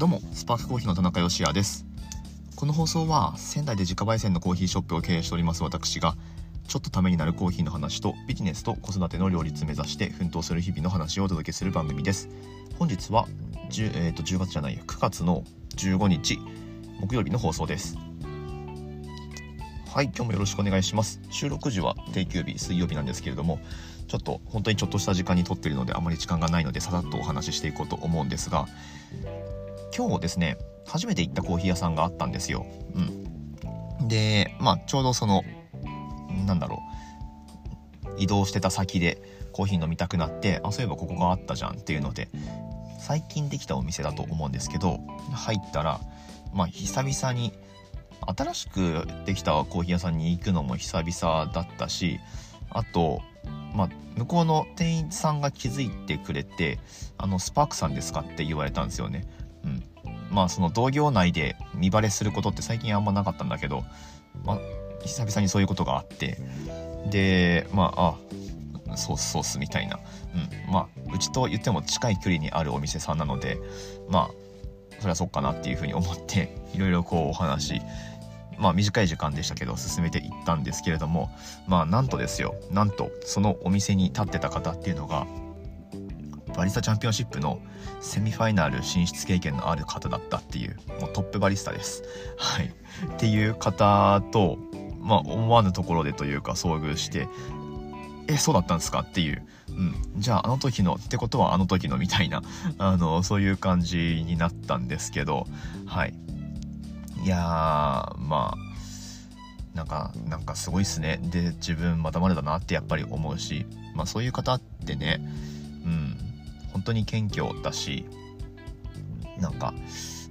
どうもスパークコーヒーの田中芳也です。この放送は仙台で自家焙煎のコーヒーショップを経営しております私がちょっとためになるコーヒーの話とビジネスと子育ての両立目指して奮闘する日々の話をお届けする番組です。本日は 10,、えー、と10月じゃない9月の15日木曜日の放送です。はい今日もよろしくお願いします。収録時は定休日水曜日なんですけれどもちょっと本当にちょっとした時間に撮ってるのであまり時間がないのでさらっとお話ししていこうと思うんですが今日ですね初めて行ったコーヒー屋さんがあったんですよ。うん、でまあちょうどそのなんだろう移動してた先でコーヒー飲みたくなってあそういえばここがあったじゃんっていうので最近できたお店だと思うんですけど入ったらまあ久々に新しくできたコーヒー屋さんに行くのも久々だったしあとまあ、向こうの店員さんが気づいてくれて「あのスパークさんですか?」って言われたんですよね。まあその同業内で見バレすることって最近あんまなかったんだけど、まあ、久々にそういうことがあってでまああそうそうっすみたいな、うん、まあうちと言っても近い距離にあるお店さんなのでまあそれはそっかなっていうふうに思って いろいろこうお話まあ短い時間でしたけど進めていったんですけれどもまあなんとですよ。なんとそのお店に立ってた方っていうのがバリスタチャンピオンシップのセミファイナル進出経験のある方だったっていうもうトップバリスタです。はい、っていう方と、まあ、思わぬところでというか遭遇してえそうだったんですかっていう、うん、じゃああの時のってことはあの時のみたいな あのそういう感じになったんですけどはい。いやーまあなんかなんかすごいっすね。で自分まだまだだなってやっぱり思うしまあそういう方ってね本当に謙虚だしなんか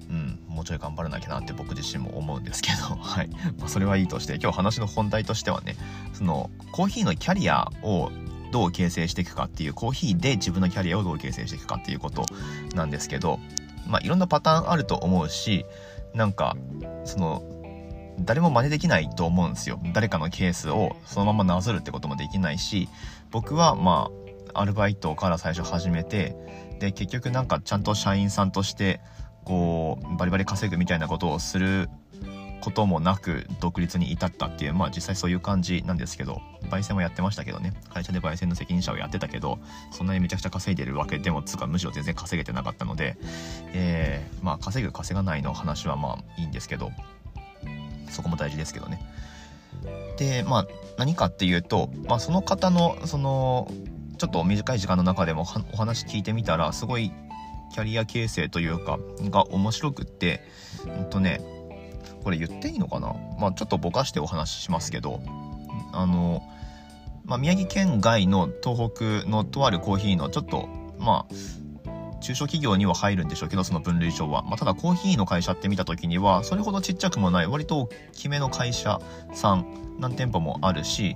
うんもうちょい頑張らなきゃなって僕自身も思うんですけど はい、まあ、それはいいとして今日話の本題としてはねそのコーヒーのキャリアをどう形成していくかっていうコーヒーで自分のキャリアをどう形成していくかっていうことなんですけどまあいろんなパターンあると思うしなんかその誰も真似できないと思うんですよ。誰かのケースをそのままなぞるってこともできないし僕はまあアルバイトから最初始めてで結局なんかちゃんと社員さんとしてこうバリバリ稼ぐみたいなことをすることもなく独立に至ったっていうまあ実際そういう感じなんですけど焙煎もやってましたけどね会社で焙煎の責任者をやってたけどそんなにめちゃくちゃ稼いでるわけでもつかむしろ全然稼げてなかったので、えー、まあ稼ぐ稼がないの話はまあいいんですけどそこも大事ですけどね。でまあ何かっていうと、まあ、その方のそのちょっと短い時間の中でもお話聞いてみたらすごいキャリア形成というかが面白くってうんとねこれ言っていいのかな？まあちょっとぼかしてお話ししますけどあの、まあ、宮城県外の東北のとあるコーヒーのちょっとまあ中小企業には入るんでしょうけどその分類上は、まあ、ただコーヒーの会社って見た時にはそれほどちっちゃくもない割と大きめの会社さん何店舗もあるし、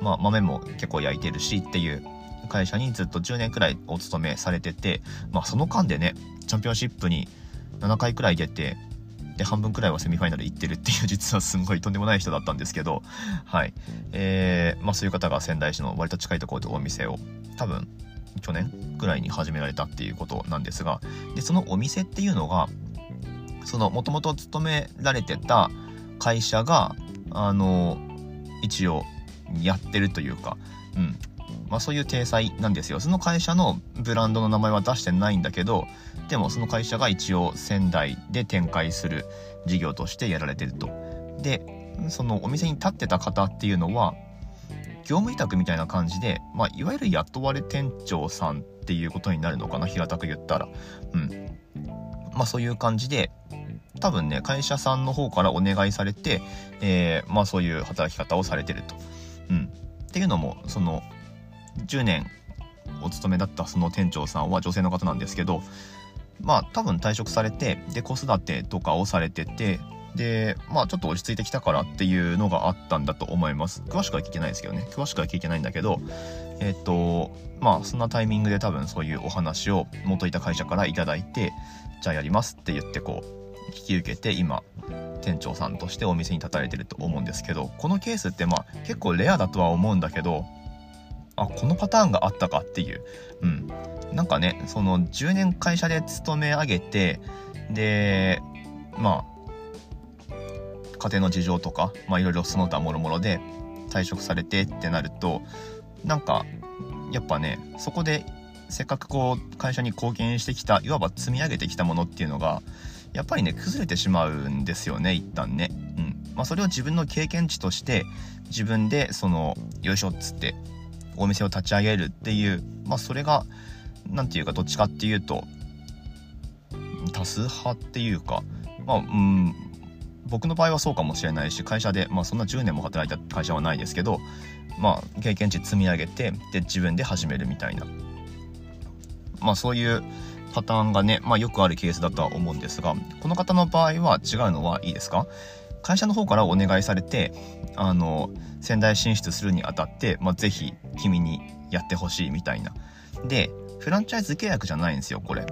まあ、豆も結構焼いてるしっていう会社にずっと10年くらいお勤めされてて、まあ、その間でねチャンピオンシップに7回くらい出てで半分くらいはセミファイナル行ってるっていう実はすごいとんでもない人だったんですけどはい。えー、まあそういう方が仙台市の割と近いところでお店を多分去年くらいに始められたっていうことなんですがでそのお店っていうのがそのもともと勤められてた会社があの一応やってるというか、うん、まあ、そういう体裁なんですよ。その会社のブランドの名前は出してないんだけどでもその会社が一応仙台で展開する事業としてやられてると。でそのお店に立ってた方っていうのは業務委託みたいな感じで、まあ、いわゆる雇われ店長さんっていうことになるのかな平たく言ったら。うん。まあそういう感じで多分ね会社さんの方からお願いされて、えー、まあそういう働き方をされてると。うん、っていうのもその10年お勤めだったその店長さんは女性の方なんですけどまあ多分退職されてで子育てとかをされててでまあちょっと落ち着いてきたからっていうのがあったんだと思います。詳しくは聞いてないですけどね。詳しくは聞いてないんだけどえっ、とまあそんなタイミングで多分そういうお話を元いた会社から頂いてじゃあやりますって言ってこう引き受けて今店長さんとしてお店に立たれてると思うんですけどこのケースってまあ結構レアだとは思うんだけどあこのパターンがあったかっていう、うん、なんかねその10年会社で勤め上げてでまあ家庭の事情とか、まあ、いろいろその他もろもろで退職されてってなるとなんかやっぱねそこでせっかくこう会社に貢献してきたいわば積み上げてきたものっていうのがやっぱりね崩れてしまうんですよね一旦ね。うん。まあ、それを自分の経験値として自分でそのよいしょっつってお店を立ち上げるっていうまあそれが何て言うかどっちかっていうと多数派っていうかまあうん僕の場合はそうかもしれないし会社で、まあ、そんな10年も働いた会社はないですけど、まあ、経験値積み上げてで自分で始めるみたいな、まあ、そういうパターンがね、まあ、よくあるケースだとは思うんですがこの方の場合は違うのはいいですか？会社の方からお願いされてあの仙台進出するにあたって、まあ、ぜひ君にやってほしいみたいなでフランチャイズ契約じゃないんですよこれ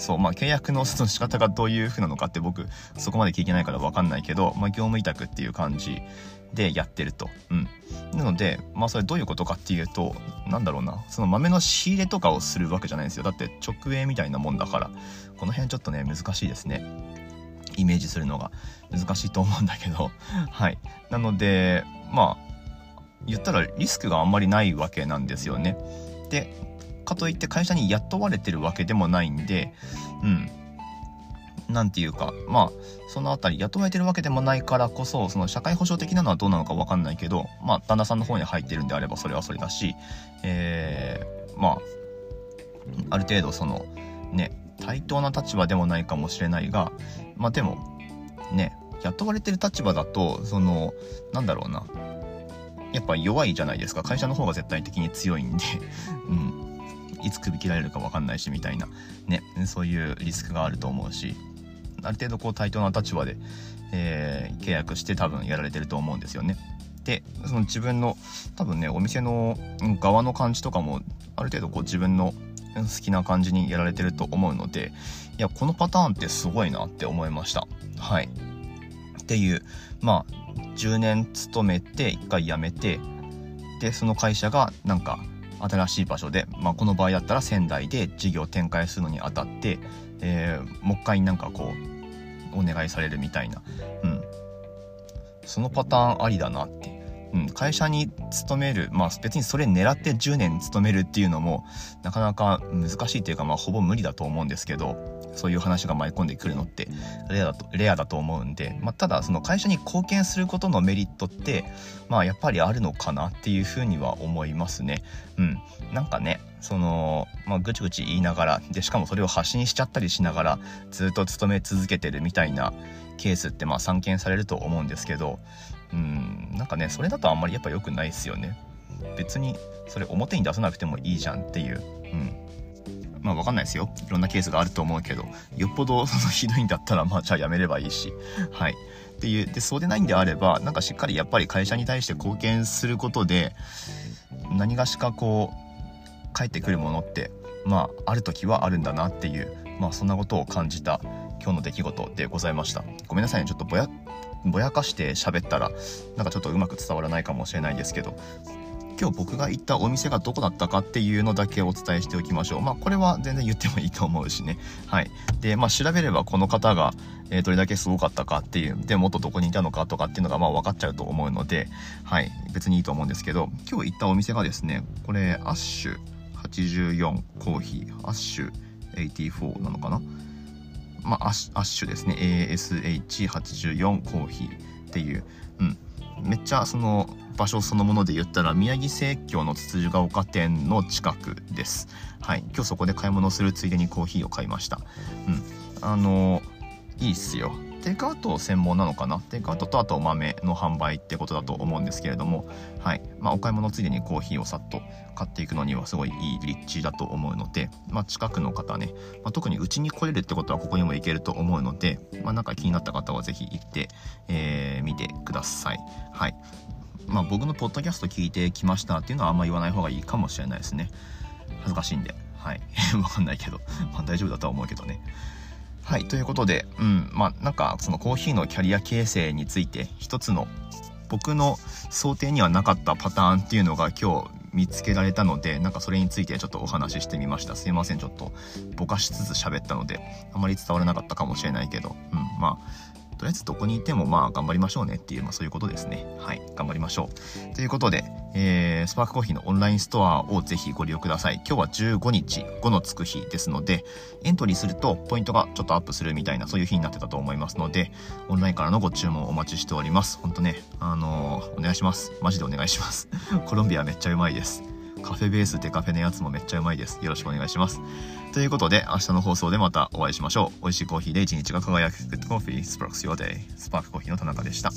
そう、まあ、契約のその仕方がどういう風なのかって僕、そこまで聞いてないから分かんないけど、まあ、業務委託っていう感じでやってると。うん。なので、まあ、それどういうことかっていうと、なんだろうな、その豆の仕入れとかをするわけじゃないんですよ。だって直営みたいなもんだから、この辺ちょっとね、難しいですね。イメージするのが難しいと思うんだけど、はい。なので、まあ、言ったらリスクがあんまりないわけなんですよね。で、かといって会社に雇われてるわけでもないんで、うん。なんていうか、まあ、そのあたり雇われてるわけでもないからこそ、その社会保障的なのはどうなのかわかんないけど、まあ、旦那さんの方に入ってるんであればそれはそれだし、えー、まあ、ある程度その、ね、対等な立場でもないかもしれないが、まあでも、ね、雇われてる立場だと、その、なんだろうな、やっぱ弱いじゃないですか。会社の方が絶対的に強いんで、うん。いつ首切られるか分かんないしみたいなねそういうリスクがあると思うしある程度こう対等な立場で、えー、契約して多分やられてると思うんですよね。でその自分の多分ねお店の側の感じとかもある程度こう自分の好きな感じにやられてると思うのでいやこのパターンってすごいなって思いました。はい。っていうまあ10年勤めて1回辞めてでその会社がなんか新しい場所で、まあ、この場合だったら仙台で事業展開するのにあたって、えー、もう一回なんかこうお願いされるみたいな、うん、そのパターンありだなってうん、会社に勤める、まあ別にそれ狙って10年勤めるっていうのもなかなか難しいというか、まあほぼ無理だと思うんですけど、そういう話が舞い込んでくるのってレアだとレアだと思うんで、まあ、ただその会社に貢献することのメリットってまあやっぱりあるのかなっていうふうには思いますね。うん、なんかねその、まあ、ぐちぐち言いながらでしかもそれを発信しちゃったりしながらずっと勤め続けてるみたいなケースってまあ散見されると思うんですけどうんなんかねそれだとあんまりやっぱ良くないですよね。別にそれ表に出さなくてもいいじゃんっていう。うんまあわかんないですよ。いろんなケースがあると思うけど、よっぽどそのひどいんだったら、まあじゃあやめればいいし、はい。っていう、で、そうでないんであれば、なんかしっかりやっぱり会社に対して貢献することで、何がしかこう、返ってくるものって、まあある時はあるんだなっていう、まあそんなことを感じた今日の出来事でございました。ごめんなさいね、ちょっとぼや、ぼやかして喋ったら、なんかちょっとうまく伝わらないかもしれないですけど、今日僕が行ったお店がどこだったかっていうのだけお伝えしておきましょう。まあ、これは全然言ってもいいと思うしね。はい。で、まあ、調べればこの方が、え、どれだけすごかったかっていう、で、もっとどこにいたのかとかっていうのが、まあ、分かっちゃうと思うので、はい。別にいいと思うんですけど、今日行ったお店がですね、これ、アッシュ84コーヒー、アッシュ84なのかな？まあ、アッシュですね。ASH84 コーヒーっていう、うん。めっちゃその場所そのもので言ったら宮城生協のつつじが丘店の近くです。はい、今日そこで買い物するついでにコーヒーを買いました。うん、あのいいっすよ。テイクアウト専門なのかな？テイクアウトとあとお豆の販売ってことだと思うんですけれども、はいまあ、お買い物ついでにコーヒーをさっと買っていくのにはすごいいい立地だと思うので、まあ、近くの方ね、まあ、特にうちに来れるってことはここにも行けると思うので、まあ、なんか気になった方は是非行って、えー、見てください。はいまあ、僕のポッドキャスト聞いてきましたっていうのはあんま言わない方がいいかもしれないですね。恥ずかしいんで。はい。わかんないけど。まあ大丈夫だとは思うけどね。はい、ということで、うん、まあなんかそのコーヒーのキャリア形成について一つの僕の想定にはなかったパターンっていうのが今日見つけられたので、なんかそれについてちょっとお話ししてみました。すいません、ちょっとぼかしつつ喋ったので、あまり伝わらなかったかもしれないけど、うん、まあ、とりあえずどこにいてもまあ頑張りましょうねっていう、まあそういうことですね。はい、頑張りましょう。ということで、えー、スパークコーヒーのオンラインストアをぜひご利用ください。今日は15日、5のつく日ですので、エントリーするとポイントがちょっとアップするみたいな、そういう日になってたと思いますので、オンラインからのご注文お待ちしております。ほんとね、あのー、お願いします。マジでお願いします。コロンビアめっちゃうまいです。カフェベースデカフェのやつもめっちゃうまいです。よろしくお願いします。ということで、明日の放送でまたお会いしましょう。美味しいコーヒーで一日が輝く Good Coffee Sparks Your Day。スパークコーヒーの田中でした。